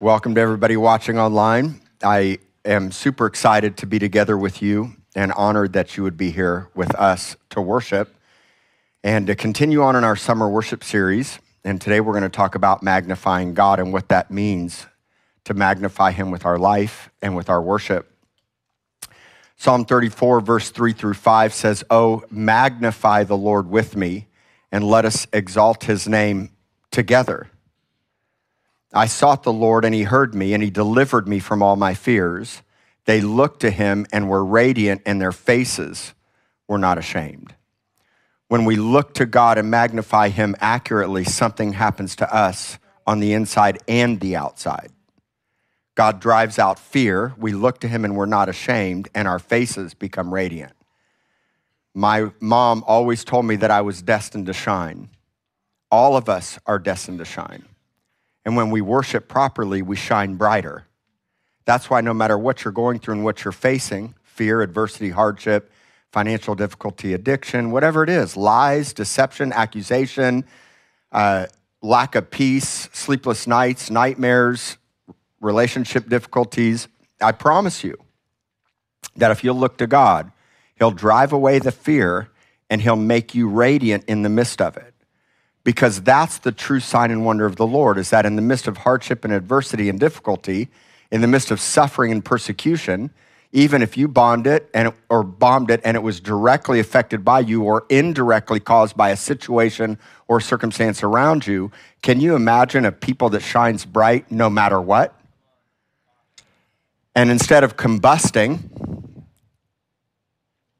Welcome to everybody watching online. I am super excited to be together with you and honored that you would be here with us to worship and to continue on in our summer worship series. And today we're going to talk about magnifying God and what that means to magnify Him with our life and with our worship. Psalm 34, verse 3 through 5 says, Oh, magnify the Lord with me, and let us exalt His name together. I sought the Lord, and he heard me, and he delivered me from all my fears. They looked to him and were radiant, and their faces were not ashamed. When we look to God and magnify him accurately, something happens to us on the inside and the outside. God drives out fear. We look to him and we're not ashamed, and our faces become radiant. My mom always told me that I was destined to shine. All of us are destined to shine. And when we worship properly, we shine brighter. That's why no matter what you're going through and what you're facing fear, adversity, hardship, financial difficulty, addiction, whatever it is lies, deception, accusation, uh, lack of peace, sleepless nights, nightmares, relationship difficulties I promise you that if you'll look to God, He'll drive away the fear and He'll make you radiant in the midst of it because that's the true sign and wonder of the Lord is that in the midst of hardship and adversity and difficulty, in the midst of suffering and persecution, even if you bombed it and or bombed it and it was directly affected by you or indirectly caused by a situation or circumstance around you, can you imagine a people that shines bright no matter what? And instead of combusting,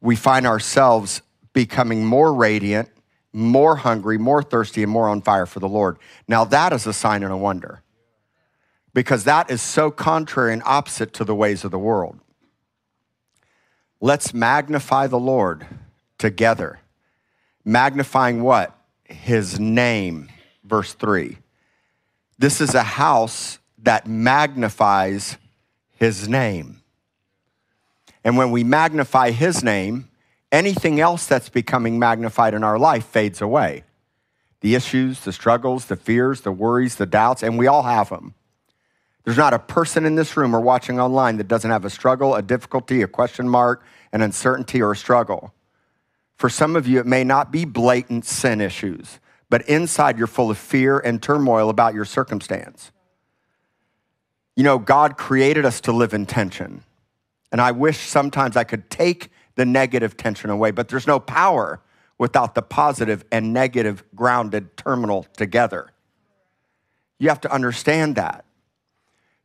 we find ourselves becoming more radiant more hungry, more thirsty, and more on fire for the Lord. Now, that is a sign and a wonder because that is so contrary and opposite to the ways of the world. Let's magnify the Lord together. Magnifying what? His name, verse 3. This is a house that magnifies his name. And when we magnify his name, anything else that's becoming magnified in our life fades away. The issues, the struggles, the fears, the worries, the doubts, and we all have them. There's not a person in this room or watching online that doesn't have a struggle, a difficulty, a question mark, an uncertainty, or a struggle. For some of you, it may not be blatant sin issues, but inside you're full of fear and turmoil about your circumstance. You know, God created us to live in tension. And I wish sometimes I could take the negative tension away, but there's no power without the positive and negative grounded terminal together. You have to understand that.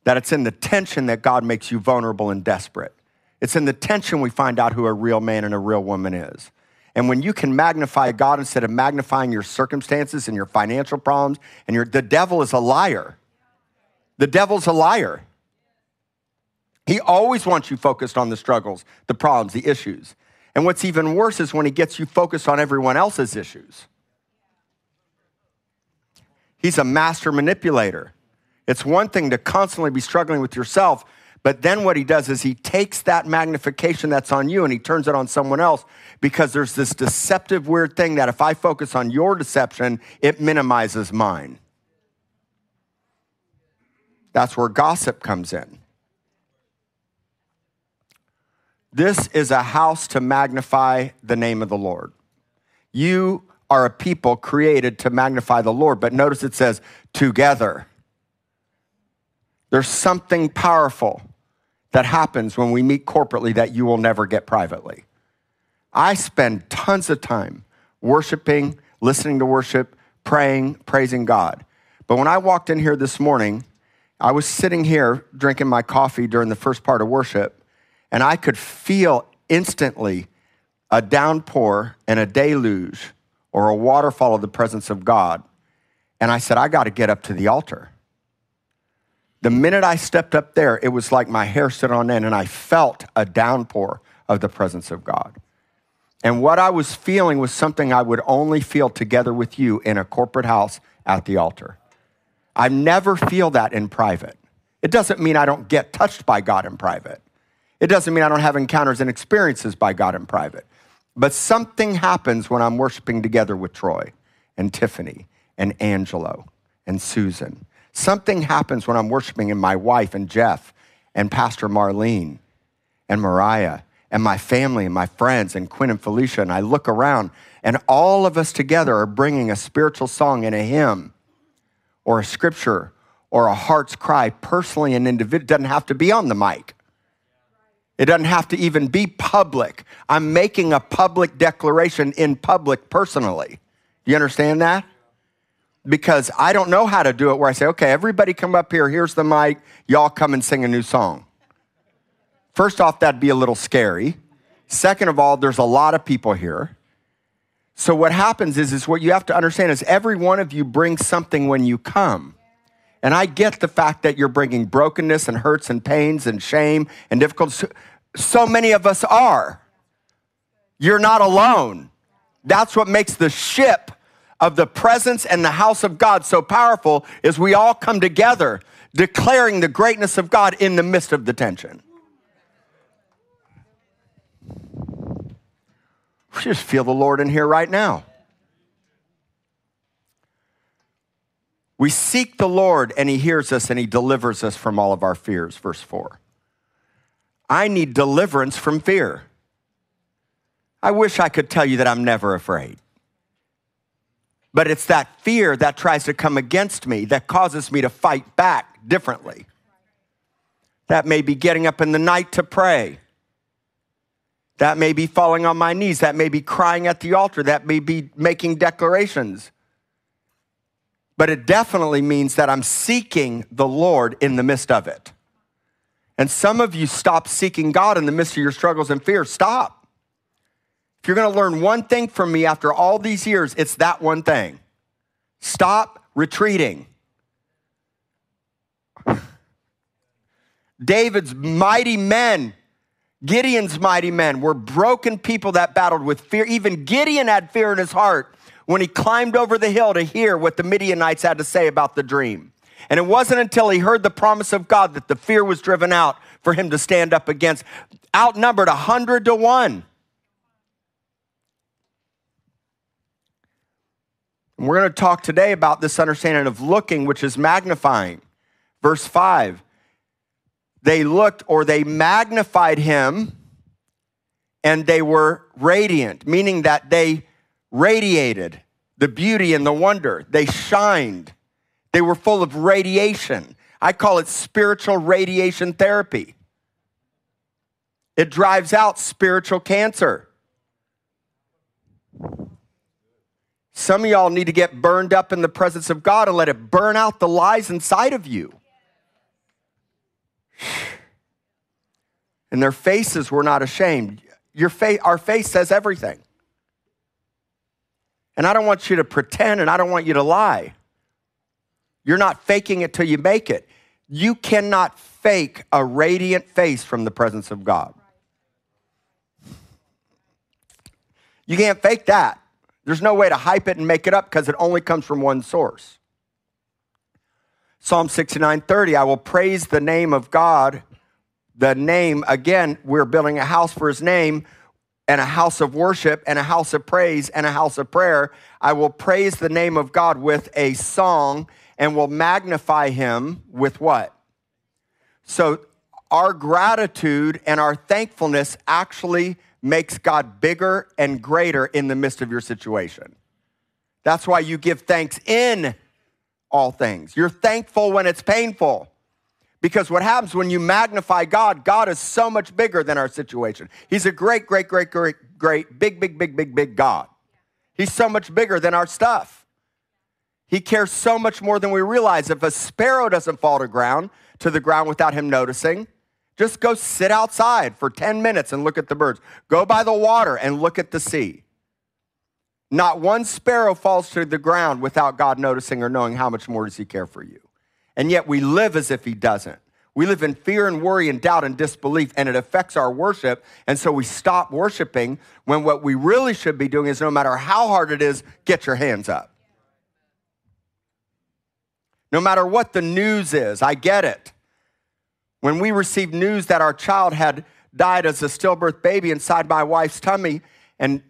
That it's in the tension that God makes you vulnerable and desperate. It's in the tension we find out who a real man and a real woman is. And when you can magnify God instead of magnifying your circumstances and your financial problems, and your, the devil is a liar. The devil's a liar. He always wants you focused on the struggles, the problems, the issues. And what's even worse is when he gets you focused on everyone else's issues. He's a master manipulator. It's one thing to constantly be struggling with yourself, but then what he does is he takes that magnification that's on you and he turns it on someone else because there's this deceptive, weird thing that if I focus on your deception, it minimizes mine. That's where gossip comes in. This is a house to magnify the name of the Lord. You are a people created to magnify the Lord, but notice it says together. There's something powerful that happens when we meet corporately that you will never get privately. I spend tons of time worshiping, listening to worship, praying, praising God. But when I walked in here this morning, I was sitting here drinking my coffee during the first part of worship, and I could feel instantly a downpour and a deluge or a waterfall of the presence of God. And I said, I got to get up to the altar. The minute I stepped up there, it was like my hair stood on end, and I felt a downpour of the presence of God. And what I was feeling was something I would only feel together with you in a corporate house at the altar. I never feel that in private. It doesn't mean I don't get touched by God in private. It doesn't mean I don't have encounters and experiences by God in private. But something happens when I'm worshiping together with Troy and Tiffany and Angelo and Susan. Something happens when I'm worshiping, in my wife and Jeff and Pastor Marlene and Mariah and my family and my friends and Quinn and Felicia, and I look around, and all of us together are bringing a spiritual song and a hymn or a scripture or a heart's cry personally and individually. It doesn't have to be on the mic. It doesn't have to even be public. I'm making a public declaration in public personally. You understand that? Because I don't know how to do it where I say, okay, everybody come up here, here's the mic, y'all come and sing a new song. First off, that'd be a little scary. Second of all, there's a lot of people here. So what happens is, is what you have to understand is every one of you brings something when you come. And I get the fact that you're bringing brokenness and hurts and pains and shame and difficulties. So many of us are. You're not alone. That's what makes the ship of the presence and the house of God so powerful is we all come together declaring the greatness of God in the midst of the tension. We just feel the Lord in here right now. We seek the Lord and He hears us and He delivers us from all of our fears. Verse 4. I need deliverance from fear. I wish I could tell you that I'm never afraid. But it's that fear that tries to come against me that causes me to fight back differently. That may be getting up in the night to pray. That may be falling on my knees. That may be crying at the altar. That may be making declarations. But it definitely means that I'm seeking the Lord in the midst of it. And some of you stop seeking God in the midst of your struggles and fears. Stop. If you're going to learn one thing from me after all these years, it's that one thing. Stop retreating. David's mighty men Gideon's mighty men were broken people that battled with fear. Even Gideon had fear in his heart when he climbed over the hill to hear what the Midianites had to say about the dream. And it wasn't until he heard the promise of God that the fear was driven out for him to stand up against, outnumbered a hundred to one. And we're going to talk today about this understanding of looking, which is magnifying. Verse 5 they looked or they magnified him and they were radiant, meaning that they radiated the beauty and the wonder. They shined. They were full of radiation. I call it spiritual radiation therapy. It drives out spiritual cancer. Some of y'all need to get burned up in the presence of God and let it burn out the lies inside of you. And their faces were not ashamed. Your face, our face says everything. And I don't want you to pretend and I don't want you to lie. You're not faking it till you make it. You cannot fake a radiant face from the presence of God. You can't fake that. There's no way to hype it and make it up because it only comes from one source. Psalm 69:30, I will praise the name of God. The name, again, we're building a house for his name and a house of worship and a house of praise and a house of prayer. I will praise the name of God with a song and will magnify him with what? So, our gratitude and our thankfulness actually makes God bigger and greater in the midst of your situation. That's why you give thanks in all things. You're thankful when it's painful. Because what happens when you magnify God, God is so much bigger than our situation. He's a great, great, great, great, great, big, big, big, big, big God. He's so much bigger than our stuff. He cares so much more than we realize. If a sparrow doesn't fall to ground, to the ground without him noticing, just go sit outside for 10 minutes and look at the birds. Go by the water and look at the sea. Not one sparrow falls to the ground without God noticing or knowing how much more does he care for you. And yet we live as if he doesn't. We live in fear and worry and doubt and disbelief, and it affects our worship. And so we stop worshiping when what we really should be doing is no matter how hard it is, get your hands up. No matter what the news is, I get it. When we received news that our child had died as a stillbirth baby inside my wife's tummy, and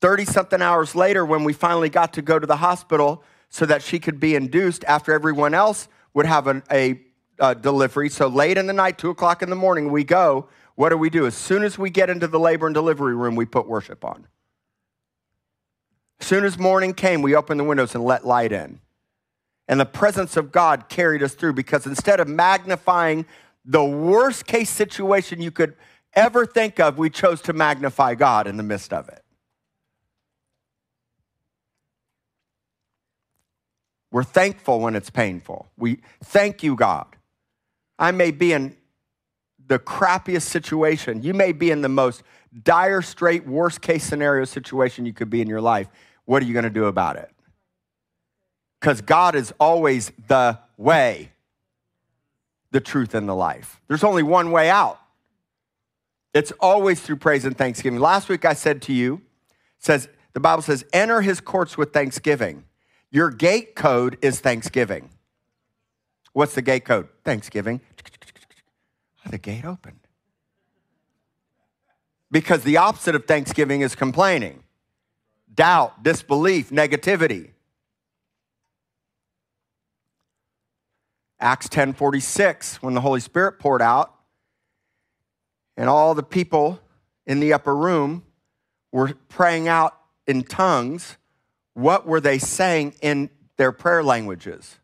30 something hours later, when we finally got to go to the hospital so that she could be induced after everyone else would have an, a, a delivery. So late in the night, two o'clock in the morning, we go. What do we do? As soon as we get into the labor and delivery room, we put worship on. As soon as morning came, we opened the windows and let light in. And the presence of God carried us through because instead of magnifying the worst case situation you could ever think of, we chose to magnify God in the midst of it. We're thankful when it's painful. We thank you, God. I may be in the crappiest situation. You may be in the most dire, straight, worst case scenario situation you could be in your life. What are you going to do about it? Because God is always the way, the truth, and the life. There's only one way out. It's always through praise and thanksgiving. Last week I said to you, says the Bible says, enter his courts with thanksgiving. Your gate code is thanksgiving. What's the gate code? Thanksgiving. The gate opened. Because the opposite of thanksgiving is complaining, doubt, disbelief, negativity. Acts 10:46 when the Holy Spirit poured out and all the people in the upper room were praying out in tongues, what were they saying in their prayer languages?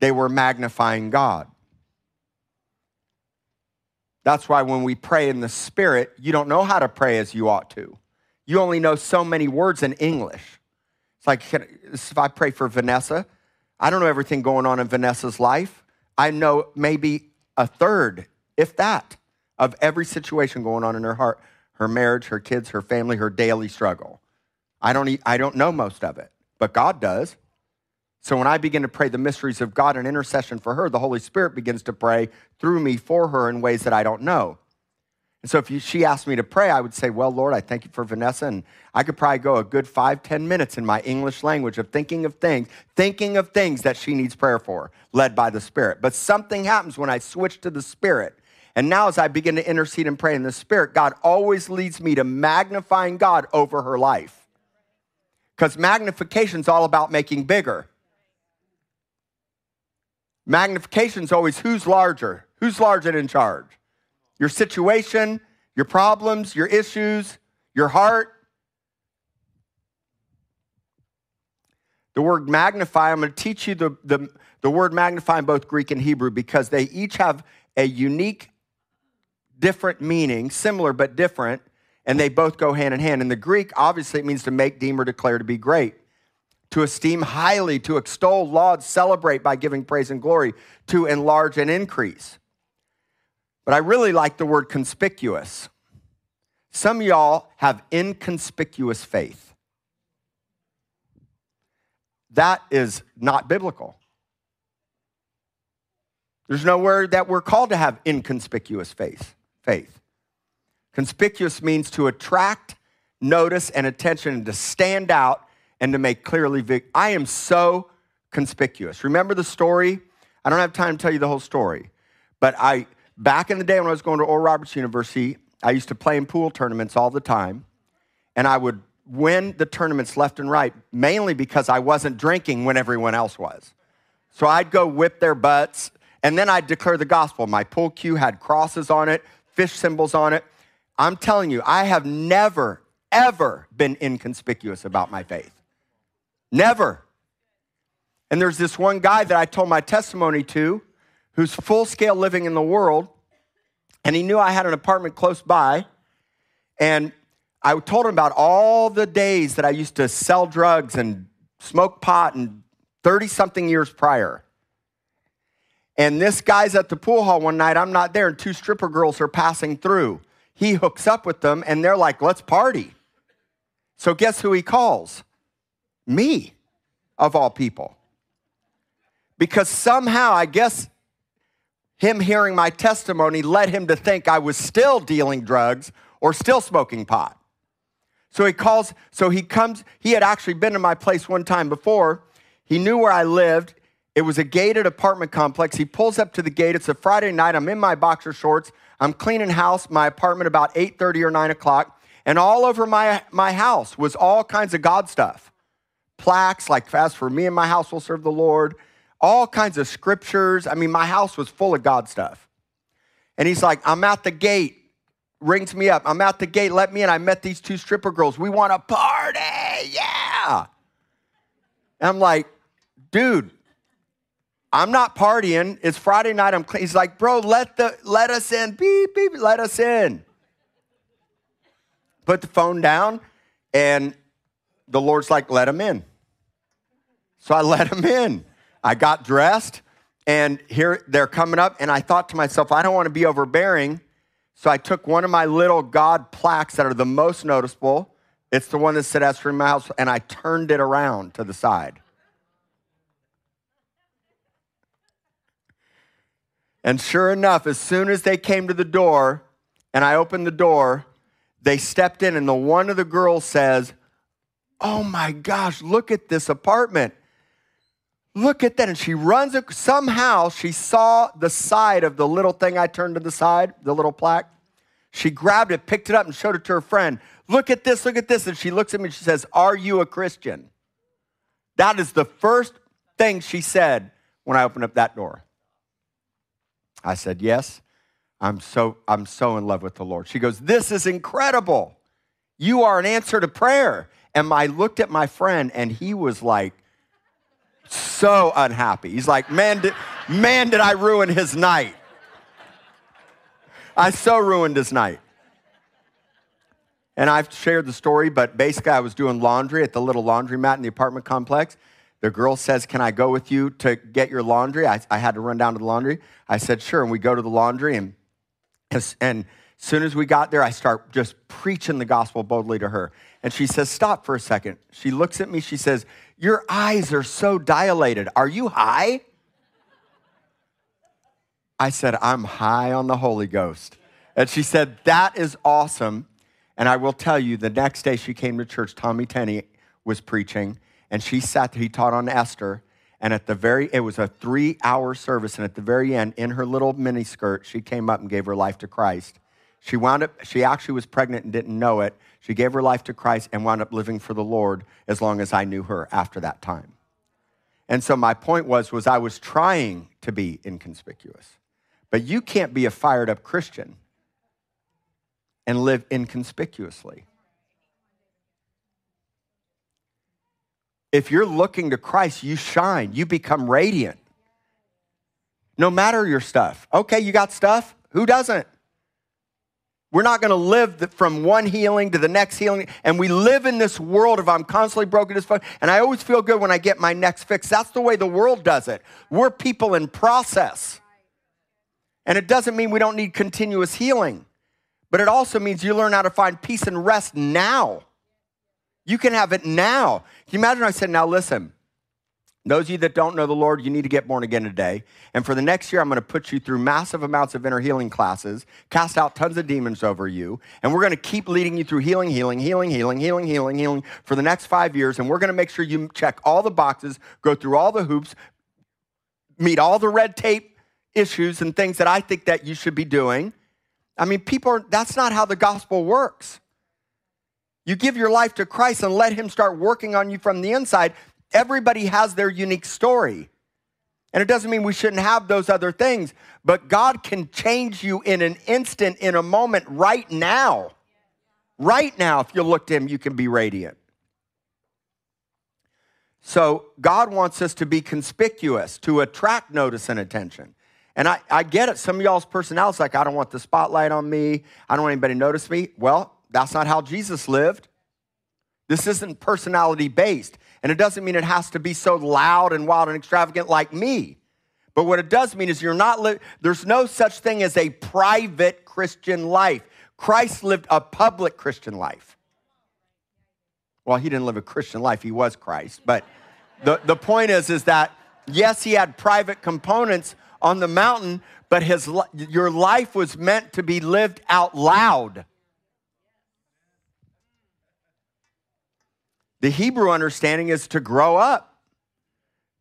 They were magnifying God. That's why when we pray in the Spirit, you don't know how to pray as you ought to. You only know so many words in English. It's like if I pray for Vanessa, I don't know everything going on in Vanessa's life. I know maybe a third, if that, of every situation going on in her heart, her marriage, her kids, her family, her daily struggle. I don't, I don't know most of it, but God does. So when I begin to pray the mysteries of God in intercession for her, the Holy Spirit begins to pray through me for her in ways that I don't know. And so if you, she asked me to pray, I would say, Well, Lord, I thank you for Vanessa. And I could probably go a good five, ten minutes in my English language of thinking of things, thinking of things that she needs prayer for, led by the Spirit. But something happens when I switch to the Spirit. And now, as I begin to intercede and pray in the Spirit, God always leads me to magnifying God over her life. Because magnification is all about making bigger. Magnification is always who's larger? Who's larger in charge? Your situation, your problems, your issues, your heart. The word magnify, I'm going to teach you the, the, the word magnify in both Greek and Hebrew because they each have a unique, different meaning, similar but different, and they both go hand in hand. In the Greek, obviously, it means to make, deem, or declare to be great to esteem highly, to extol, laud, celebrate by giving praise and glory, to enlarge and increase. But I really like the word conspicuous. Some y'all have inconspicuous faith. That is not biblical. There's nowhere that we're called to have inconspicuous faith. Faith. Conspicuous means to attract notice and attention and to stand out and to make clearly vic- I am so conspicuous. Remember the story? I don't have time to tell you the whole story, but I back in the day when I was going to Oral Roberts University, I used to play in pool tournaments all the time, and I would win the tournaments left and right, mainly because I wasn't drinking when everyone else was. So I'd go whip their butts, and then I'd declare the gospel. My pool cue had crosses on it, fish symbols on it. I'm telling you, I have never, ever been inconspicuous about my faith. Never. And there's this one guy that I told my testimony to who's full scale living in the world, and he knew I had an apartment close by. And I told him about all the days that I used to sell drugs and smoke pot and 30 something years prior. And this guy's at the pool hall one night, I'm not there, and two stripper girls are passing through. He hooks up with them, and they're like, let's party. So, guess who he calls? Me, of all people. Because somehow, I guess him hearing my testimony led him to think I was still dealing drugs or still smoking pot. So he calls, so he comes, he had actually been to my place one time before. He knew where I lived. It was a gated apartment complex. He pulls up to the gate. It's a Friday night. I'm in my boxer shorts. I'm cleaning house, my apartment about 8:30 or 9 o'clock. And all over my, my house was all kinds of God stuff plaques like, as for me and my house will serve the Lord, all kinds of scriptures. I mean, my house was full of God stuff. And he's like, I'm at the gate. Rings me up. I'm at the gate. Let me in. I met these two stripper girls. We want a party. Yeah. And I'm like, dude, I'm not partying. It's Friday night. I'm clean. He's like, bro, let the let us in. Beep, beep, let us in. Put the phone down, and the Lord's like, let him in. So I let him in. I got dressed, and here they're coming up, and I thought to myself, I don't want to be overbearing. So I took one of my little God plaques that are the most noticeable. It's the one that said in my house, and I turned it around to the side. And sure enough, as soon as they came to the door and I opened the door, they stepped in, and the one of the girls says, Oh my gosh, look at this apartment. Look at that. And she runs, somehow she saw the side of the little thing I turned to the side, the little plaque. She grabbed it, picked it up, and showed it to her friend. Look at this, look at this. And she looks at me and she says, Are you a Christian? That is the first thing she said when I opened up that door. I said, Yes, I'm so, I'm so in love with the Lord. She goes, This is incredible. You are an answer to prayer. And I looked at my friend and he was like, so unhappy. He's like, man, did, man, did I ruin his night. I so ruined his night. And I've shared the story, but basically, I was doing laundry at the little laundromat in the apartment complex. The girl says, Can I go with you to get your laundry? I, I had to run down to the laundry. I said, Sure. And we go to the laundry, and, and as soon as we got there, I start just preaching the gospel boldly to her. And she says, Stop for a second. She looks at me. She says, Your eyes are so dilated. Are you high? I said, I'm high on the Holy Ghost. And she said, That is awesome. And I will tell you, the next day she came to church, Tommy Tenney was preaching, and she sat there, he taught on Esther. And at the very, it was a three hour service. And at the very end, in her little mini skirt, she came up and gave her life to Christ. She wound up, she actually was pregnant and didn't know it. She gave her life to Christ and wound up living for the Lord as long as I knew her after that time. And so my point was, was I was trying to be inconspicuous. But you can't be a fired up Christian and live inconspicuously. If you're looking to Christ, you shine, you become radiant. No matter your stuff. Okay, you got stuff? Who doesn't? We're not going to live from one healing to the next healing. And we live in this world of I'm constantly broken as fuck. And I always feel good when I get my next fix. That's the way the world does it. We're people in process. And it doesn't mean we don't need continuous healing, but it also means you learn how to find peace and rest now. You can have it now. Can you imagine I said, now listen, those of you that don't know the Lord, you need to get born again today. And for the next year, I'm going to put you through massive amounts of inner healing classes, cast out tons of demons over you, and we're going to keep leading you through healing, healing, healing, healing, healing, healing, healing for the next five years. And we're going to make sure you check all the boxes, go through all the hoops, meet all the red tape issues and things that I think that you should be doing. I mean, people are, that's not how the gospel works. You give your life to Christ and let Him start working on you from the inside. Everybody has their unique story. And it doesn't mean we shouldn't have those other things, but God can change you in an instant, in a moment, right now. Right now, if you look to Him, you can be radiant. So, God wants us to be conspicuous, to attract notice and attention. And I, I get it. Some of y'all's personalities like, I don't want the spotlight on me. I don't want anybody to notice me. Well, that's not how Jesus lived. This isn't personality based. And it doesn't mean it has to be so loud and wild and extravagant like me. But what it does mean is you're not, li- there's no such thing as a private Christian life. Christ lived a public Christian life. Well, he didn't live a Christian life, he was Christ. But the, the point is, is that yes, he had private components on the mountain, but his, your life was meant to be lived out loud. The Hebrew understanding is to grow up.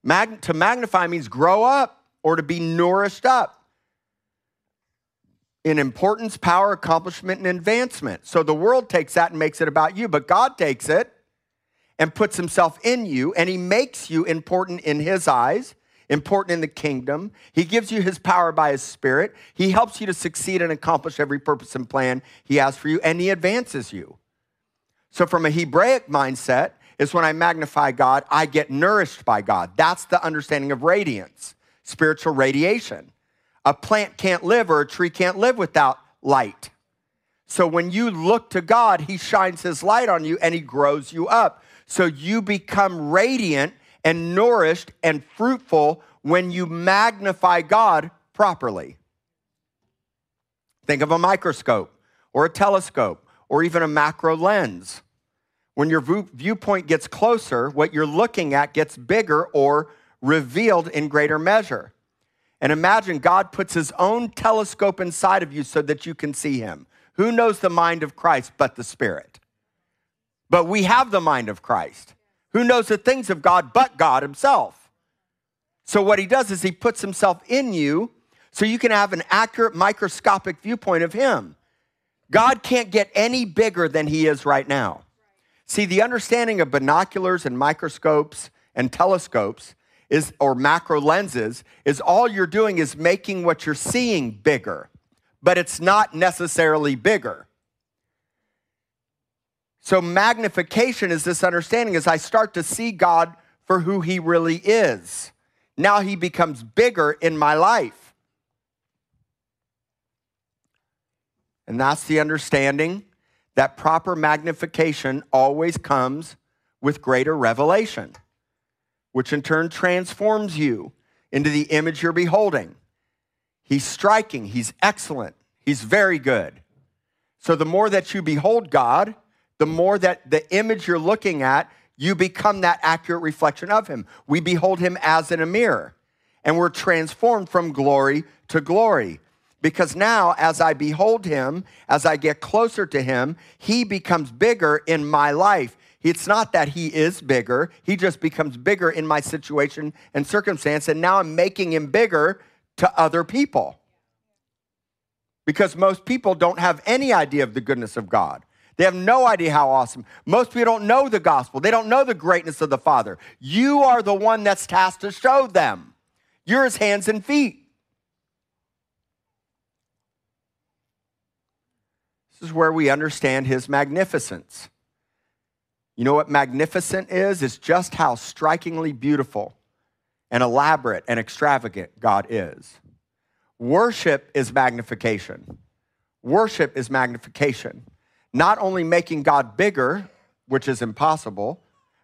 Mag- to magnify means grow up or to be nourished up in importance, power, accomplishment, and advancement. So the world takes that and makes it about you, but God takes it and puts himself in you and he makes you important in his eyes important in the kingdom. He gives you his power by his spirit. He helps you to succeed and accomplish every purpose and plan he has for you, and he advances you. So, from a Hebraic mindset, is when I magnify God, I get nourished by God. That's the understanding of radiance, spiritual radiation. A plant can't live or a tree can't live without light. So when you look to God, He shines His light on you and He grows you up. So you become radiant and nourished and fruitful when you magnify God properly. Think of a microscope or a telescope or even a macro lens. When your viewpoint gets closer, what you're looking at gets bigger or revealed in greater measure. And imagine God puts his own telescope inside of you so that you can see him. Who knows the mind of Christ but the Spirit? But we have the mind of Christ. Who knows the things of God but God himself? So, what he does is he puts himself in you so you can have an accurate microscopic viewpoint of him. God can't get any bigger than he is right now. See, the understanding of binoculars and microscopes and telescopes is or macro lenses is all you're doing is making what you're seeing bigger, but it's not necessarily bigger. So magnification is this understanding as I start to see God for who he really is. Now he becomes bigger in my life. And that's the understanding that proper magnification always comes with greater revelation which in turn transforms you into the image you're beholding. He's striking, he's excellent, he's very good. So the more that you behold God, the more that the image you're looking at, you become that accurate reflection of him. We behold him as in a mirror, and we're transformed from glory to glory. Because now, as I behold him, as I get closer to him, he becomes bigger in my life. It's not that he is bigger, he just becomes bigger in my situation and circumstance, and now I'm making him bigger to other people. Because most people don't have any idea of the goodness of God. They have no idea how awesome. Most people don't know the gospel. They don't know the greatness of the Father. You are the one that's tasked to show them. You're his hands and feet. This is where we understand his magnificence. You know what magnificent is? It's just how strikingly beautiful and elaborate and extravagant God is. Worship is magnification. Worship is magnification. Not only making God bigger, which is impossible,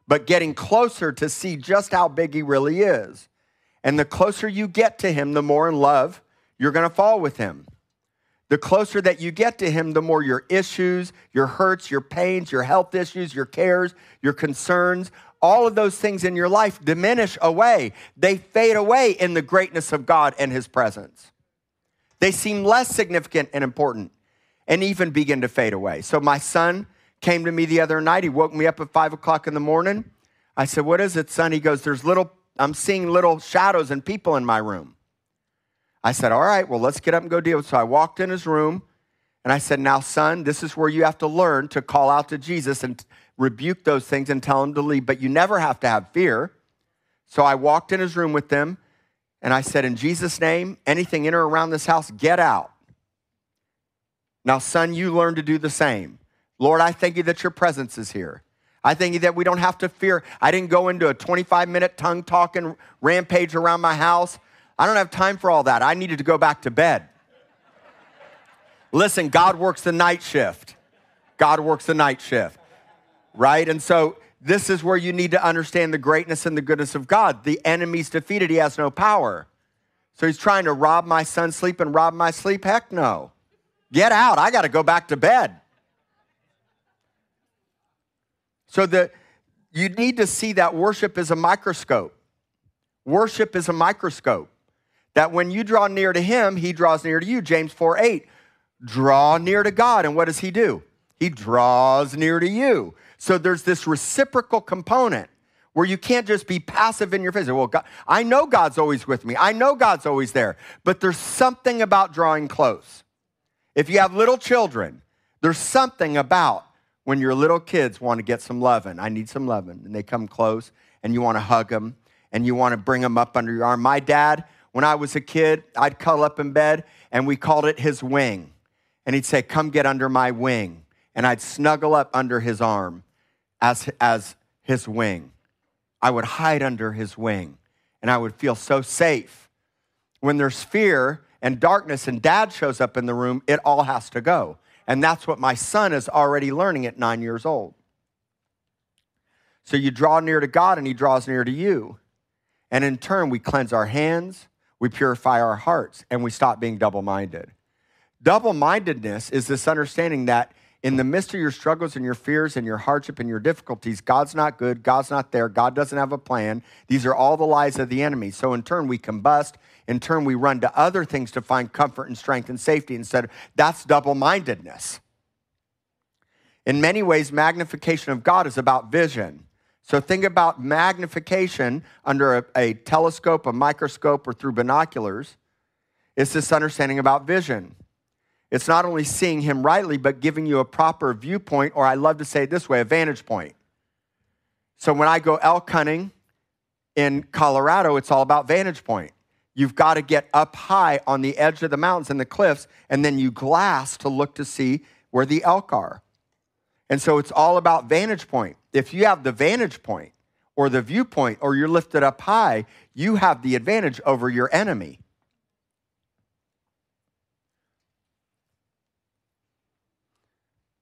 but getting closer to see just how big he really is. And the closer you get to him, the more in love you're going to fall with him. The closer that you get to Him, the more your issues, your hurts, your pains, your health issues, your cares, your concerns, all of those things in your life diminish away. They fade away in the greatness of God and His presence. They seem less significant and important and even begin to fade away. So, my son came to me the other night. He woke me up at five o'clock in the morning. I said, What is it, son? He goes, There's little, I'm seeing little shadows and people in my room. I said, All right, well, let's get up and go deal. With it. So I walked in his room and I said, Now, son, this is where you have to learn to call out to Jesus and rebuke those things and tell him to leave, but you never have to have fear. So I walked in his room with them and I said, In Jesus' name, anything in or around this house, get out. Now, son, you learn to do the same. Lord, I thank you that your presence is here. I thank you that we don't have to fear. I didn't go into a 25 minute tongue talking rampage around my house. I don't have time for all that. I needed to go back to bed. Listen, God works the night shift. God works the night shift, right? And so this is where you need to understand the greatness and the goodness of God. The enemy's defeated, he has no power. So he's trying to rob my son's sleep and rob my sleep? Heck no. Get out. I got to go back to bed. So the, you need to see that worship is a microscope. Worship is a microscope that when you draw near to him, he draws near to you. James 4 8. Draw near to God. And what does he do? He draws near to you. So there's this reciprocal component where you can't just be passive in your faith. Well, God, I know God's always with me. I know God's always there. But there's something about drawing close. If you have little children, there's something about when your little kids want to get some loving. I need some loving. And they come close and you want to hug them and you want to bring them up under your arm. My dad, when I was a kid, I'd cuddle up in bed and we called it his wing. And he'd say, Come get under my wing. And I'd snuggle up under his arm as, as his wing. I would hide under his wing and I would feel so safe. When there's fear and darkness and dad shows up in the room, it all has to go. And that's what my son is already learning at nine years old. So you draw near to God and he draws near to you. And in turn, we cleanse our hands, we purify our hearts, and we stop being double minded. Double mindedness is this understanding that in the midst of your struggles and your fears and your hardship and your difficulties, God's not good, God's not there, God doesn't have a plan. These are all the lies of the enemy. So in turn, we combust. In turn, we run to other things to find comfort and strength and safety instead that's double mindedness. In many ways, magnification of God is about vision. So think about magnification under a, a, telescope, a microscope, or through binoculars. It's this understanding about vision. It's not only seeing him rightly, but giving you a proper viewpoint, or I love to say it this way, a vantage point. So when I go elk hunting in Colorado, it's all about vantage point. You've got to get up high on the edge of the mountains and the cliffs, and then you glass to look to see where the elk are. And so it's all about vantage point. If you have the vantage point or the viewpoint or you're lifted up high, you have the advantage over your enemy.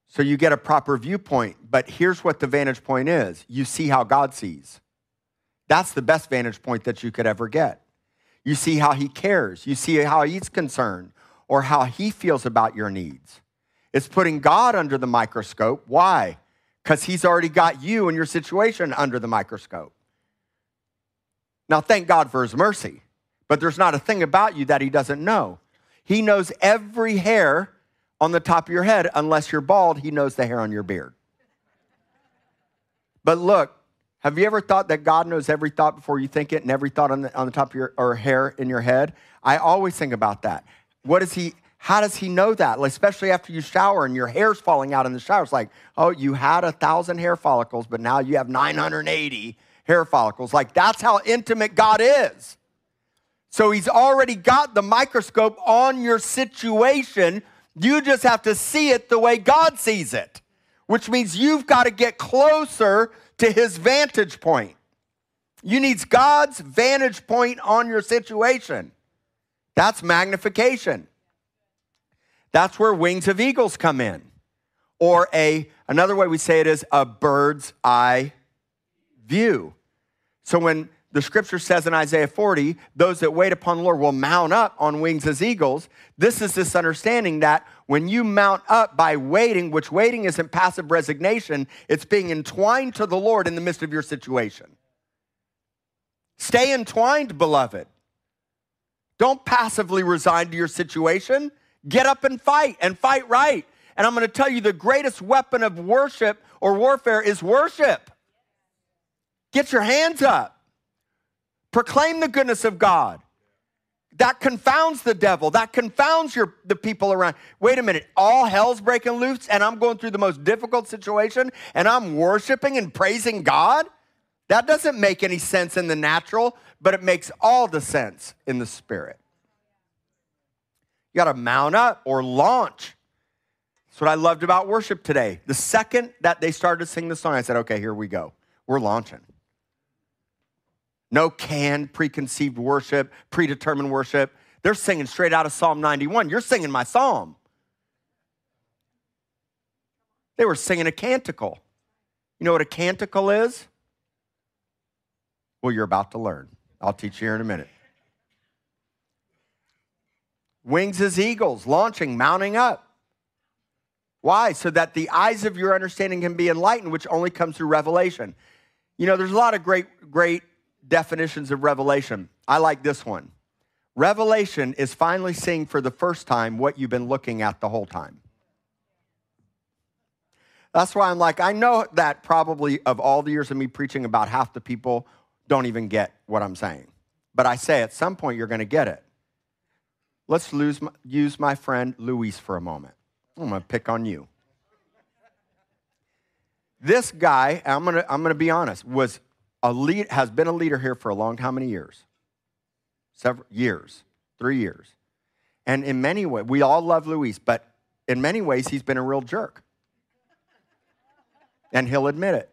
So you get a proper viewpoint, but here's what the vantage point is you see how God sees. That's the best vantage point that you could ever get. You see how He cares, you see how He's concerned, or how He feels about your needs. It's putting God under the microscope. Why? Because He's already got you and your situation under the microscope. Now, thank God for His mercy, but there's not a thing about you that He doesn't know. He knows every hair on the top of your head. Unless you're bald, He knows the hair on your beard. But look, have you ever thought that God knows every thought before you think it and every thought on the, on the top of your or hair in your head? I always think about that. What is He? How does he know that? Especially after you shower and your hair's falling out in the shower. It's like, oh, you had a thousand hair follicles, but now you have 980 hair follicles. Like, that's how intimate God is. So he's already got the microscope on your situation. You just have to see it the way God sees it, which means you've got to get closer to his vantage point. You need God's vantage point on your situation. That's magnification. That's where wings of eagles come in. Or a another way we say it is a bird's eye view. So when the scripture says in Isaiah 40, those that wait upon the Lord will mount up on wings as eagles. This is this understanding that when you mount up by waiting, which waiting isn't passive resignation, it's being entwined to the Lord in the midst of your situation. Stay entwined, beloved. Don't passively resign to your situation. Get up and fight and fight right. And I'm going to tell you the greatest weapon of worship or warfare is worship. Get your hands up. Proclaim the goodness of God. That confounds the devil. That confounds your the people around. Wait a minute. All hell's breaking loose and I'm going through the most difficult situation and I'm worshiping and praising God? That doesn't make any sense in the natural, but it makes all the sense in the spirit. You got to mount up or launch. That's what I loved about worship today. The second that they started to sing the song, I said, okay, here we go. We're launching. No canned, preconceived worship, predetermined worship. They're singing straight out of Psalm 91. You're singing my psalm. They were singing a canticle. You know what a canticle is? Well, you're about to learn. I'll teach you here in a minute. Wings as eagles, launching, mounting up. Why? So that the eyes of your understanding can be enlightened, which only comes through revelation. You know, there's a lot of great, great definitions of revelation. I like this one. Revelation is finally seeing for the first time what you've been looking at the whole time. That's why I'm like, I know that probably of all the years of me preaching, about half the people don't even get what I'm saying. But I say at some point you're going to get it. Let's lose, use my friend Luis for a moment. I'm going to pick on you. This guy, I'm going to, I'm going to be honest, was a lead, has been a leader here for a long, how many years? Several years, three years. And in many ways, we all love Luis, but in many ways, he's been a real jerk. And he'll admit it.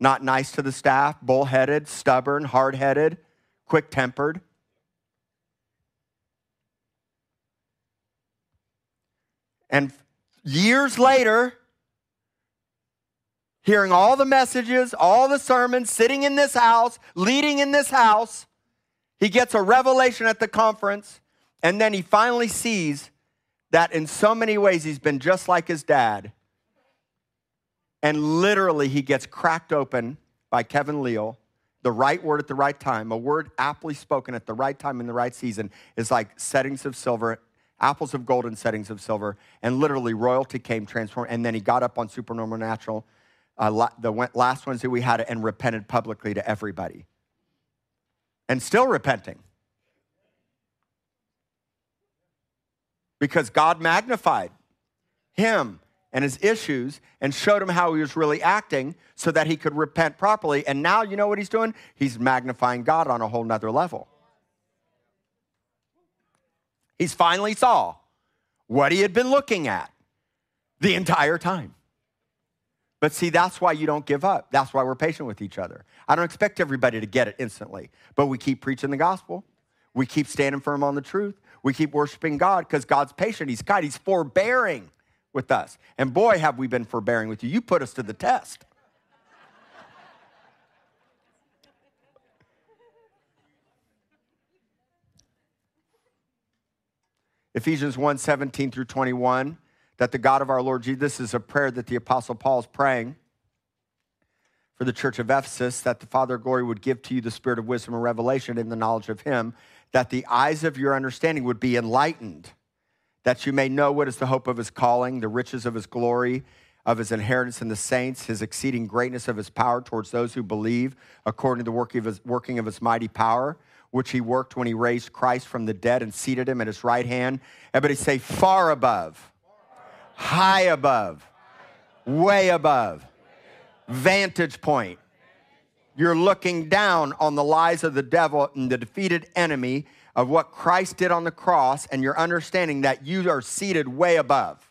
Not nice to the staff, bullheaded, stubborn, hard headed, quick tempered. And years later, hearing all the messages, all the sermons, sitting in this house, leading in this house, he gets a revelation at the conference, and then he finally sees that in so many ways he's been just like his dad. And literally, he gets cracked open by Kevin Leal. The right word at the right time, a word aptly spoken at the right time in the right season, is like settings of silver apples of gold and settings of silver, and literally royalty came transformed. And then he got up on Supernormal Natural, uh, the last ones that we had, and repented publicly to everybody. And still repenting. Because God magnified him and his issues and showed him how he was really acting so that he could repent properly. And now you know what he's doing? He's magnifying God on a whole nother level. He's finally saw what he had been looking at the entire time. But see, that's why you don't give up. That's why we're patient with each other. I don't expect everybody to get it instantly, but we keep preaching the gospel. We keep standing firm on the truth. We keep worshiping God because God's patient. He's kind. He's forbearing with us. And boy, have we been forbearing with you. You put us to the test. Ephesians 1 17 through 21, that the God of our Lord Jesus, this is a prayer that the Apostle Paul is praying for the church of Ephesus, that the Father of glory would give to you the spirit of wisdom and revelation in the knowledge of him, that the eyes of your understanding would be enlightened, that you may know what is the hope of his calling, the riches of his glory, of his inheritance in the saints, his exceeding greatness of his power towards those who believe, according to the working of his, working of his mighty power which he worked when he raised Christ from the dead and seated him at his right hand. Everybody say, far above, high above, way above, vantage point. You're looking down on the lies of the devil and the defeated enemy of what Christ did on the cross, and you're understanding that you are seated way above.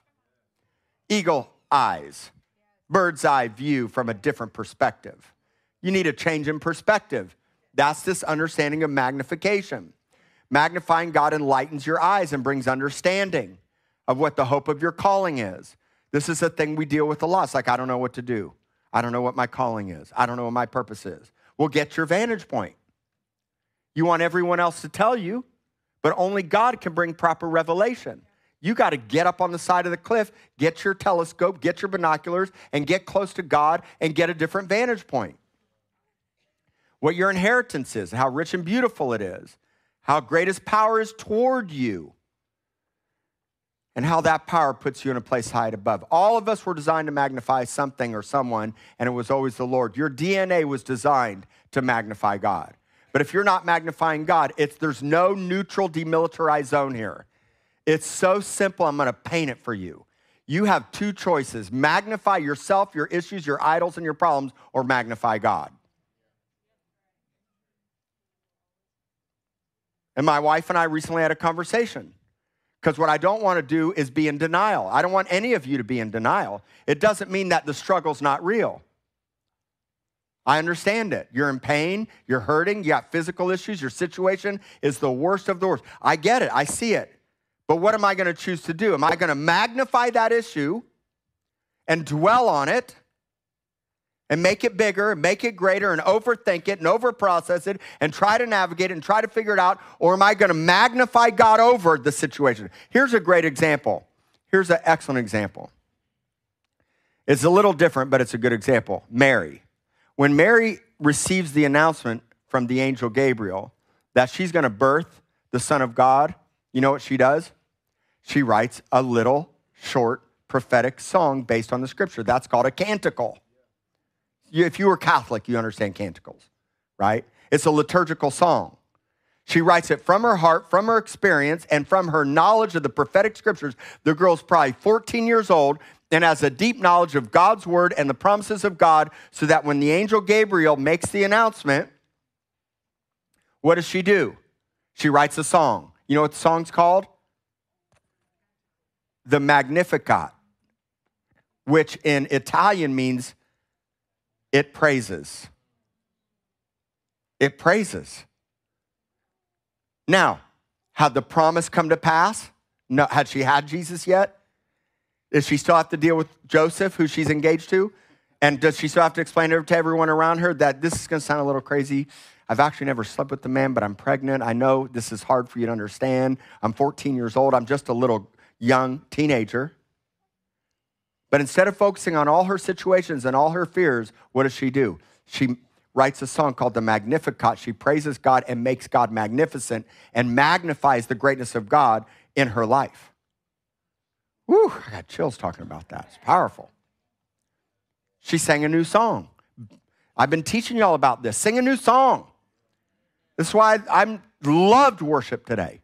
Eagle eyes, bird's eye view from a different perspective. You need a change in perspective. That's this understanding of magnification. Magnifying God enlightens your eyes and brings understanding of what the hope of your calling is. This is a thing we deal with a lot. It's like, I don't know what to do. I don't know what my calling is. I don't know what my purpose is. Well, get your vantage point. You want everyone else to tell you, but only God can bring proper revelation. You got to get up on the side of the cliff, get your telescope, get your binoculars, and get close to God and get a different vantage point what your inheritance is, how rich and beautiful it is, how great his power is toward you, and how that power puts you in a place high above. All of us were designed to magnify something or someone, and it was always the Lord. Your DNA was designed to magnify God. But if you're not magnifying God, it's, there's no neutral demilitarized zone here. It's so simple, I'm gonna paint it for you. You have two choices magnify yourself, your issues, your idols, and your problems, or magnify God. And my wife and I recently had a conversation because what I don't want to do is be in denial. I don't want any of you to be in denial. It doesn't mean that the struggle's not real. I understand it. You're in pain, you're hurting, you got physical issues, your situation is the worst of the worst. I get it, I see it. But what am I going to choose to do? Am I going to magnify that issue and dwell on it? And make it bigger and make it greater and overthink it and overprocess it and try to navigate it and try to figure it out? Or am I going to magnify God over the situation? Here's a great example. Here's an excellent example. It's a little different, but it's a good example. Mary. When Mary receives the announcement from the angel Gabriel that she's going to birth the Son of God, you know what she does? She writes a little short prophetic song based on the scripture. That's called a canticle if you were Catholic, you understand canticles, right? It's a liturgical song. She writes it from her heart, from her experience, and from her knowledge of the prophetic scriptures. The girl's probably 14 years old and has a deep knowledge of God's word and the promises of God, so that when the angel Gabriel makes the announcement, what does she do? She writes a song. You know what the song's called? The Magnificat, which in Italian means it praises. It praises. Now, had the promise come to pass? No, had she had Jesus yet? Does she still have to deal with Joseph, who she's engaged to? And does she still have to explain to everyone around her that this is going to sound a little crazy? I've actually never slept with the man, but I'm pregnant. I know this is hard for you to understand. I'm 14 years old. I'm just a little young teenager. But instead of focusing on all her situations and all her fears, what does she do? She writes a song called the Magnificat. She praises God and makes God magnificent and magnifies the greatness of God in her life. Whew, I got chills talking about that. It's powerful. She sang a new song. I've been teaching y'all about this. Sing a new song. This is why I loved worship today.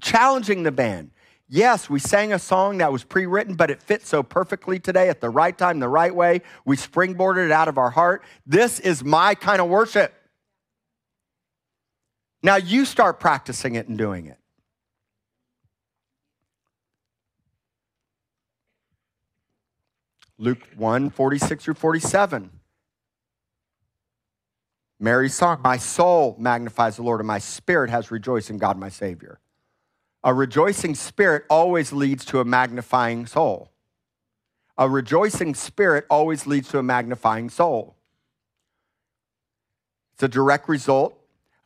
challenging the band. Yes, we sang a song that was pre written, but it fits so perfectly today at the right time, the right way. We springboarded it out of our heart. This is my kind of worship. Now you start practicing it and doing it. Luke 1 46 through 47. Mary's song, My soul magnifies the Lord, and my spirit has rejoiced in God my Savior. A rejoicing spirit always leads to a magnifying soul. A rejoicing spirit always leads to a magnifying soul. It's a direct result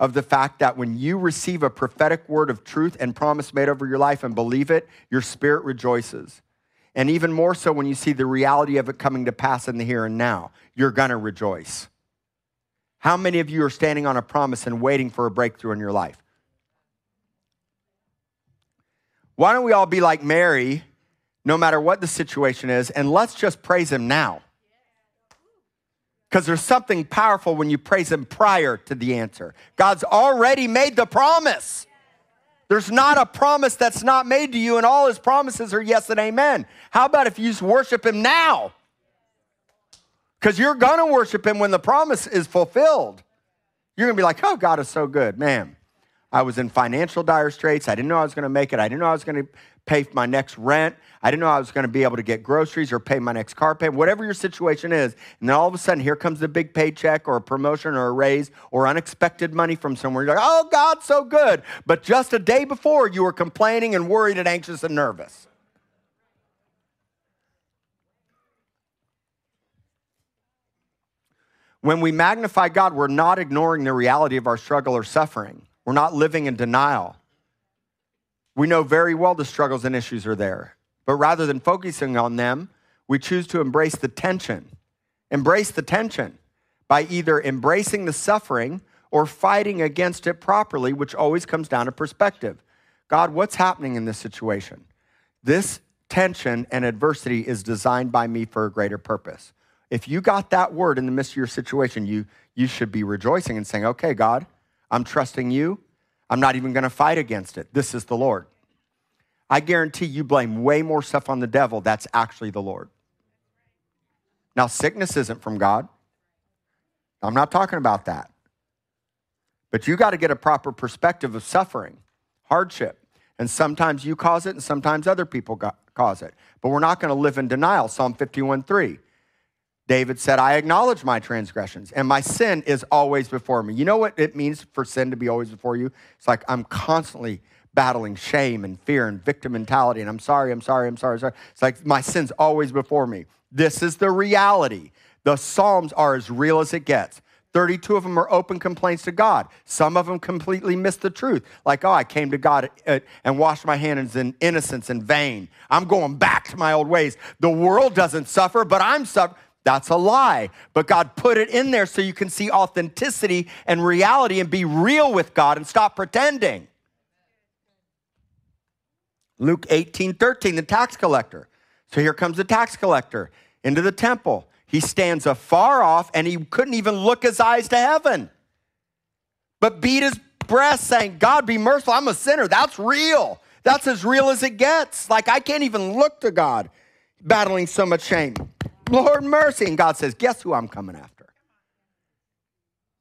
of the fact that when you receive a prophetic word of truth and promise made over your life and believe it, your spirit rejoices. And even more so when you see the reality of it coming to pass in the here and now, you're going to rejoice. How many of you are standing on a promise and waiting for a breakthrough in your life? Why don't we all be like Mary, no matter what the situation is, and let's just praise Him now? Because there's something powerful when you praise Him prior to the answer. God's already made the promise. There's not a promise that's not made to you, and all His promises are yes and amen. How about if you worship Him now? Because you're going to worship Him when the promise is fulfilled. You're going to be like, oh, God is so good. Man, I was in financial dire straits. I didn't know I was going to make it. I didn't know I was going to pay my next rent. I didn't know I was going to be able to get groceries or pay my next car payment, whatever your situation is. And then all of a sudden, here comes the big paycheck or a promotion or a raise or unexpected money from somewhere. You're like, oh, God, so good. But just a day before, you were complaining and worried and anxious and nervous. When we magnify God, we're not ignoring the reality of our struggle or suffering. We're not living in denial. We know very well the struggles and issues are there. But rather than focusing on them, we choose to embrace the tension. Embrace the tension by either embracing the suffering or fighting against it properly, which always comes down to perspective. God, what's happening in this situation? This tension and adversity is designed by me for a greater purpose. If you got that word in the midst of your situation, you, you should be rejoicing and saying, okay, God, I'm trusting you. I'm not even going to fight against it. This is the Lord. I guarantee you blame way more stuff on the devil. That's actually the Lord. Now, sickness isn't from God. I'm not talking about that. But you got to get a proper perspective of suffering, hardship. And sometimes you cause it, and sometimes other people cause it. But we're not going to live in denial. Psalm 51 3. David said, I acknowledge my transgressions, and my sin is always before me. You know what it means for sin to be always before you? It's like I'm constantly battling shame and fear and victim mentality, and I'm sorry, I'm sorry, I'm sorry, sorry. It's like my sin's always before me. This is the reality. The Psalms are as real as it gets. 32 of them are open complaints to God. Some of them completely miss the truth. Like, oh, I came to God uh, and washed my hands in innocence and vain. I'm going back to my old ways. The world doesn't suffer, but I'm suffering. That's a lie. But God put it in there so you can see authenticity and reality and be real with God and stop pretending. Luke 18 13, the tax collector. So here comes the tax collector into the temple. He stands afar off and he couldn't even look his eyes to heaven, but beat his breast, saying, God be merciful, I'm a sinner. That's real. That's as real as it gets. Like I can't even look to God battling so much shame. Lord mercy. And God says, Guess who I'm coming after?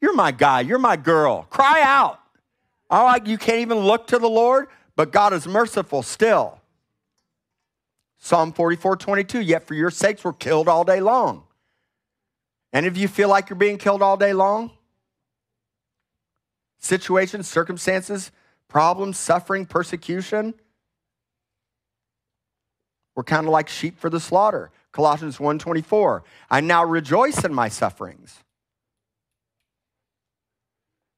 You're my guy. You're my girl. Cry out. Oh, all right, you can't even look to the Lord, but God is merciful still. Psalm 44 22, yet for your sakes we're killed all day long. Any of you feel like you're being killed all day long? Situations, circumstances, problems, suffering, persecution. We're kind of like sheep for the slaughter. Colossians 1:24. I now rejoice in my sufferings.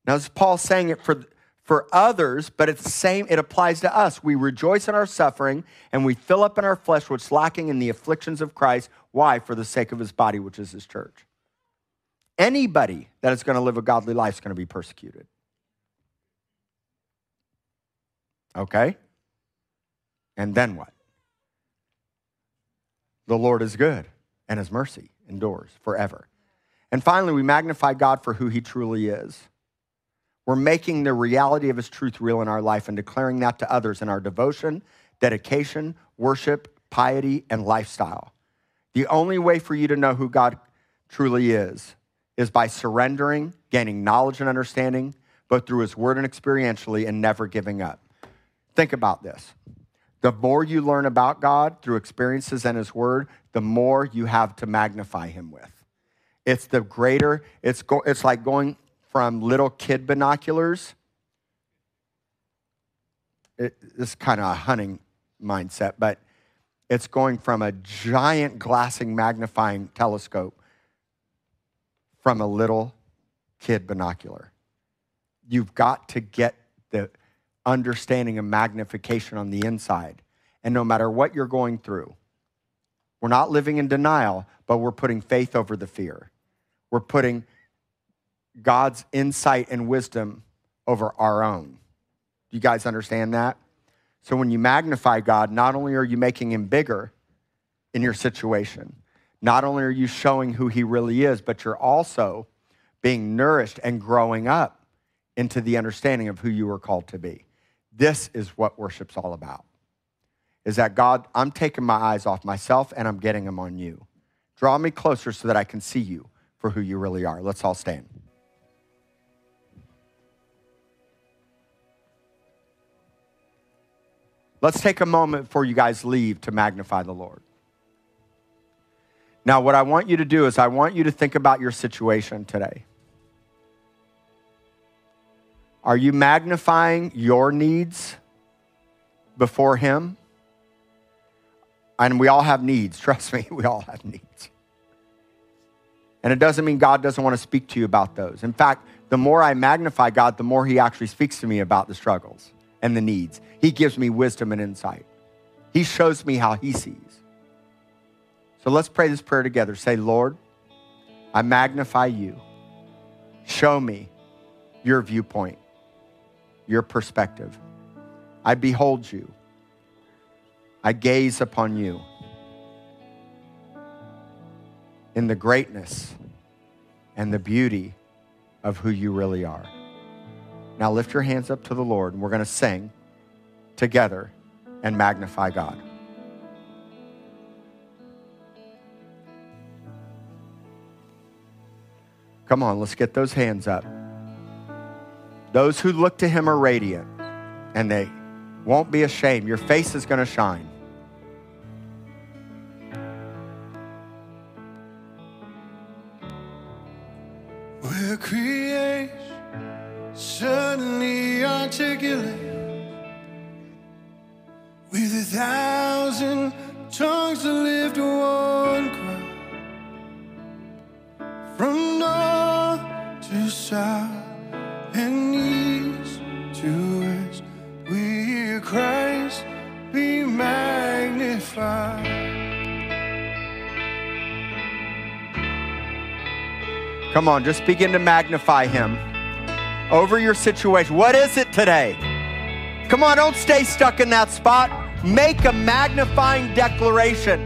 Now, is Paul saying it for, for others, but it's the same, it applies to us. We rejoice in our suffering and we fill up in our flesh what's lacking in the afflictions of Christ. Why? For the sake of his body, which is his church. Anybody that is going to live a godly life is going to be persecuted. Okay? And then what? The Lord is good and his mercy endures forever. And finally, we magnify God for who he truly is. We're making the reality of his truth real in our life and declaring that to others in our devotion, dedication, worship, piety, and lifestyle. The only way for you to know who God truly is is by surrendering, gaining knowledge and understanding, both through his word and experientially, and never giving up. Think about this. The more you learn about God through experiences and his word, the more you have to magnify him with. It's the greater, it's, go, it's like going from little kid binoculars. It, this kind of a hunting mindset, but it's going from a giant glassing magnifying telescope from a little kid binocular. You've got to get the understanding and magnification on the inside. And no matter what you're going through, we're not living in denial, but we're putting faith over the fear. We're putting God's insight and wisdom over our own. Do you guys understand that? So when you magnify God, not only are you making him bigger in your situation, not only are you showing who he really is, but you're also being nourished and growing up into the understanding of who you were called to be. This is what worship's all about. Is that God, I'm taking my eyes off myself and I'm getting them on you. Draw me closer so that I can see you for who you really are. Let's all stand. Let's take a moment before you guys leave to magnify the Lord. Now, what I want you to do is, I want you to think about your situation today. Are you magnifying your needs before Him? And we all have needs. Trust me, we all have needs. And it doesn't mean God doesn't want to speak to you about those. In fact, the more I magnify God, the more He actually speaks to me about the struggles and the needs. He gives me wisdom and insight. He shows me how He sees. So let's pray this prayer together. Say, Lord, I magnify you. Show me your viewpoint, your perspective. I behold you. I gaze upon you in the greatness and the beauty of who you really are. Now lift your hands up to the Lord, and we're going to sing together and magnify God. Come on, let's get those hands up. Those who look to him are radiant and they won't be ashamed. Your face is going to shine. Where creation suddenly articulate with a thousand tongues to lift one cry from north to south Come on, just begin to magnify him over your situation. What is it today? Come on, don't stay stuck in that spot. Make a magnifying declaration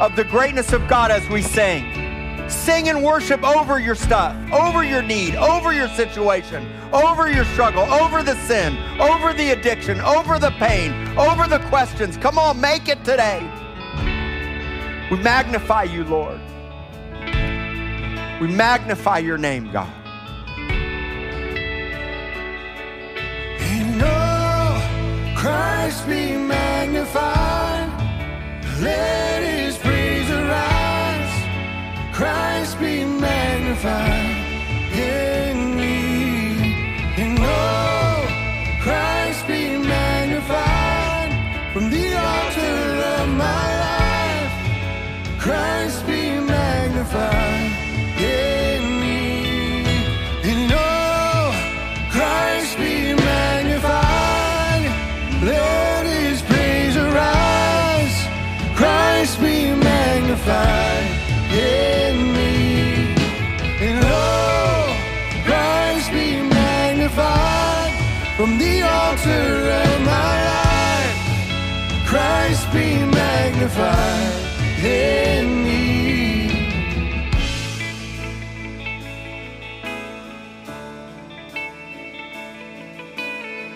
of the greatness of God as we sing. Sing and worship over your stuff, over your need, over your situation, over your struggle, over the sin, over the addiction, over the pain, over the questions. Come on, make it today. We magnify you, Lord. We magnify your name, God. In all Christ be magnified. Let arise. Christ be magnified. In magnified in me.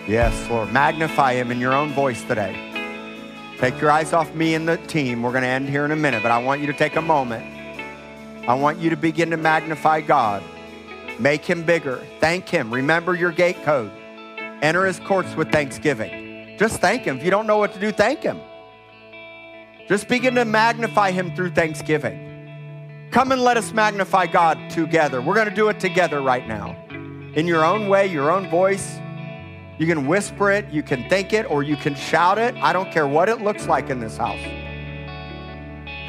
Yes, Lord. Magnify him in your own voice today. Take your eyes off me and the team. We're going to end here in a minute, but I want you to take a moment. I want you to begin to magnify God. Make him bigger. Thank him. Remember your gate code. Enter his courts with thanksgiving. Just thank him. If you don't know what to do, thank him. Just begin to magnify him through thanksgiving. Come and let us magnify God together. We're going to do it together right now. In your own way, your own voice. You can whisper it, you can think it, or you can shout it. I don't care what it looks like in this house.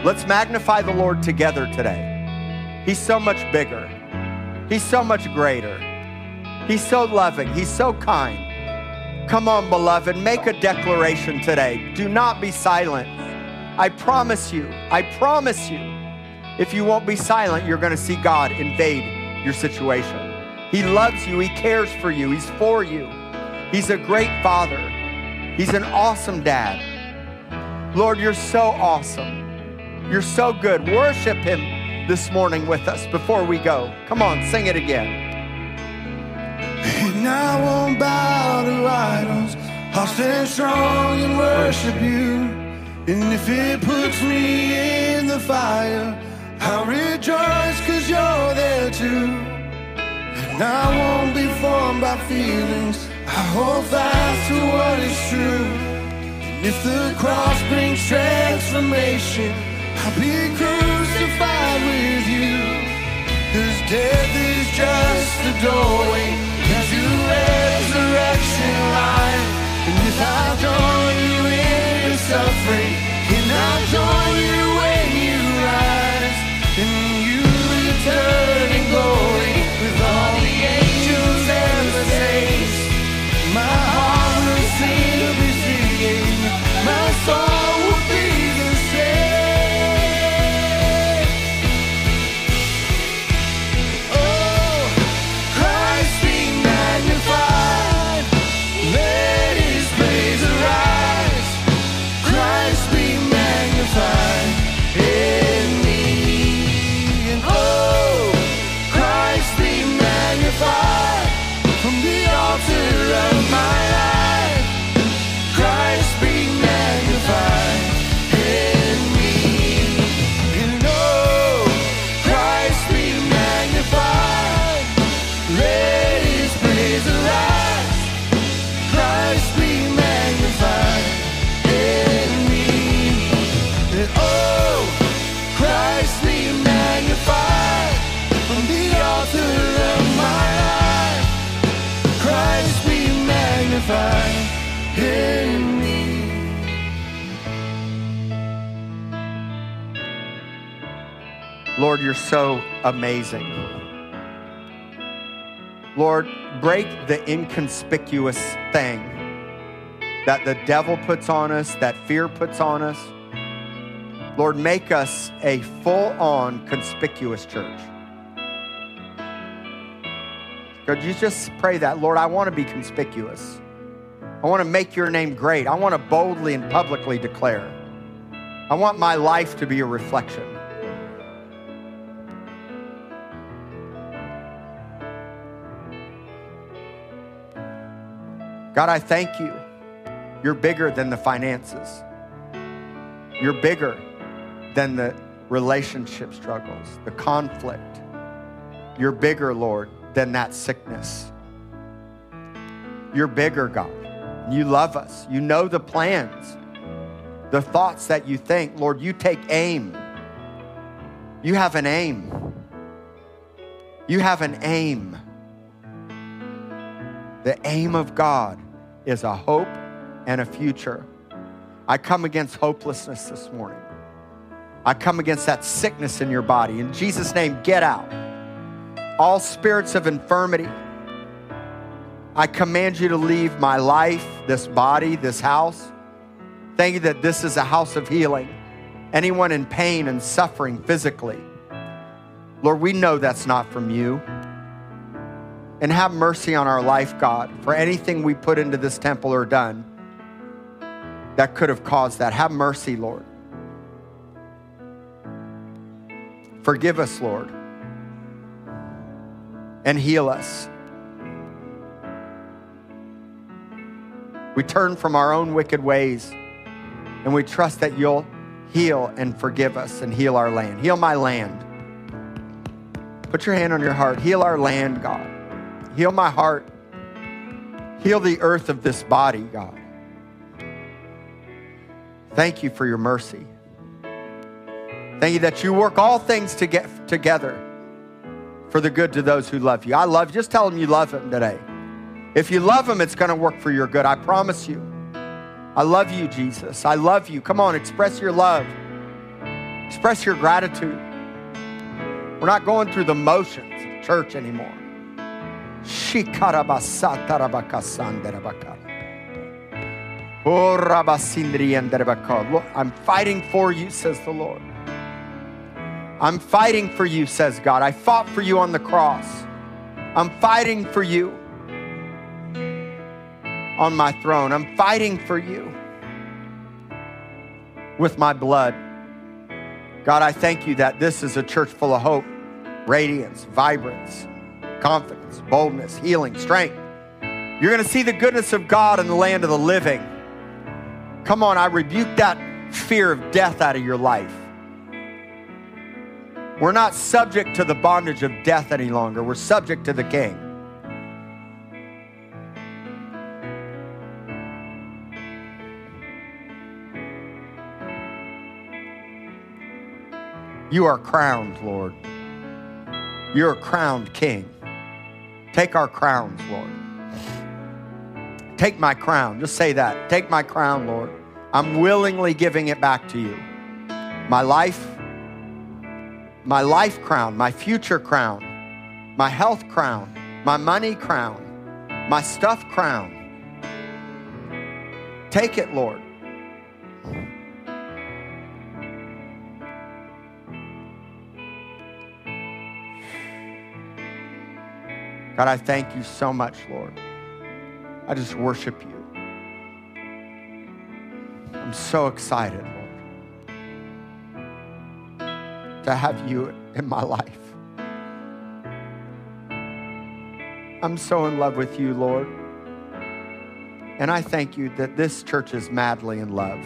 Let's magnify the Lord together today. He's so much bigger, He's so much greater, He's so loving, He's so kind. Come on, beloved, make a declaration today. Do not be silent. I promise you, I promise you, if you won't be silent, you're going to see God invade your situation. He loves you, He cares for you, He's for you. He's a great father. He's an awesome dad. Lord, you're so awesome. You're so good. Worship him this morning with us before we go. Come on, sing it again. And I won't bow to idols. I'll stand strong and worship you. And if it puts me in the fire, I'll rejoice cause you're there too. And I won't be formed by feelings. I hold fast to what is true. And if the cross brings transformation, I'll be crucified with you. Cause death is just a doorway to resurrection life. And if I join you in your suffering, can I amazing. Lord, break the inconspicuous thing that the devil puts on us, that fear puts on us. Lord, make us a full on conspicuous church. Could you just pray that? Lord, I want to be conspicuous. I want to make your name great. I want to boldly and publicly declare. I want my life to be a reflection. God, I thank you. You're bigger than the finances. You're bigger than the relationship struggles, the conflict. You're bigger, Lord, than that sickness. You're bigger, God. You love us. You know the plans, the thoughts that you think. Lord, you take aim. You have an aim. You have an aim. The aim of God is a hope and a future. I come against hopelessness this morning. I come against that sickness in your body. In Jesus' name, get out. All spirits of infirmity, I command you to leave my life, this body, this house. Thank you that this is a house of healing. Anyone in pain and suffering physically, Lord, we know that's not from you. And have mercy on our life, God, for anything we put into this temple or done that could have caused that. Have mercy, Lord. Forgive us, Lord, and heal us. We turn from our own wicked ways and we trust that you'll heal and forgive us and heal our land. Heal my land. Put your hand on your heart. Heal our land, God. Heal my heart. Heal the earth of this body, God. Thank you for your mercy. Thank you that you work all things to get together for the good to those who love you. I love. Just tell them you love them today. If you love them, it's going to work for your good. I promise you. I love you, Jesus. I love you. Come on, express your love. Express your gratitude. We're not going through the motions of church anymore. I'm fighting for you, says the Lord. I'm fighting for you, says God. I fought for you on the cross. I'm fighting for you on my throne. I'm fighting for you with my blood. God, I thank you that this is a church full of hope, radiance, vibrance, confidence, boldness, healing, strength. You're going to see the goodness of God in the land of the living. Come on, I rebuke that fear of death out of your life. We're not subject to the bondage of death any longer. We're subject to the King. You are crowned, Lord. You're a crowned King. Take our crowns, Lord. Take my crown. Just say that. Take my crown, Lord. I'm willingly giving it back to you. My life, my life crown, my future crown, my health crown, my money crown, my stuff crown. Take it, Lord. God, I thank you so much, Lord. I just worship you. I'm so excited, Lord to have you in my life. I'm so in love with you, Lord. And I thank you that this church is madly in love.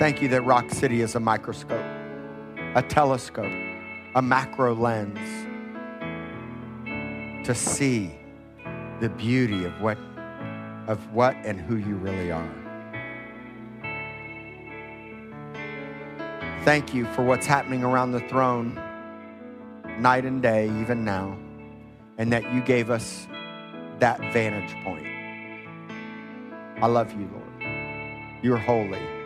Thank you that Rock City is a microscope, a telescope, a macro lens to see the beauty of what of what and who you really are. Thank you for what's happening around the throne night and day, even now, and that you gave us that vantage point. I love you, Lord. You're holy.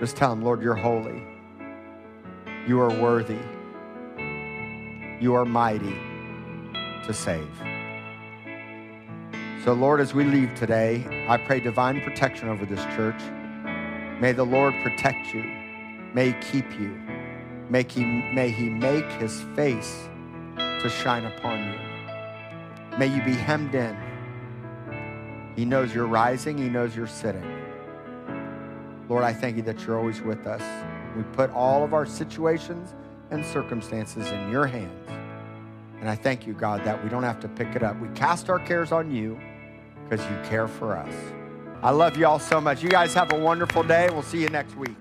Just tell him, Lord, you're holy. You are worthy. You are mighty to save. So, Lord, as we leave today, I pray divine protection over this church. May the Lord protect you. May he keep you. May he, may he make his face to shine upon you. May you be hemmed in. He knows you're rising, he knows you're sitting. Lord, I thank you that you're always with us. We put all of our situations and circumstances in your hands. And I thank you, God, that we don't have to pick it up. We cast our cares on you because you care for us. I love you all so much. You guys have a wonderful day. We'll see you next week.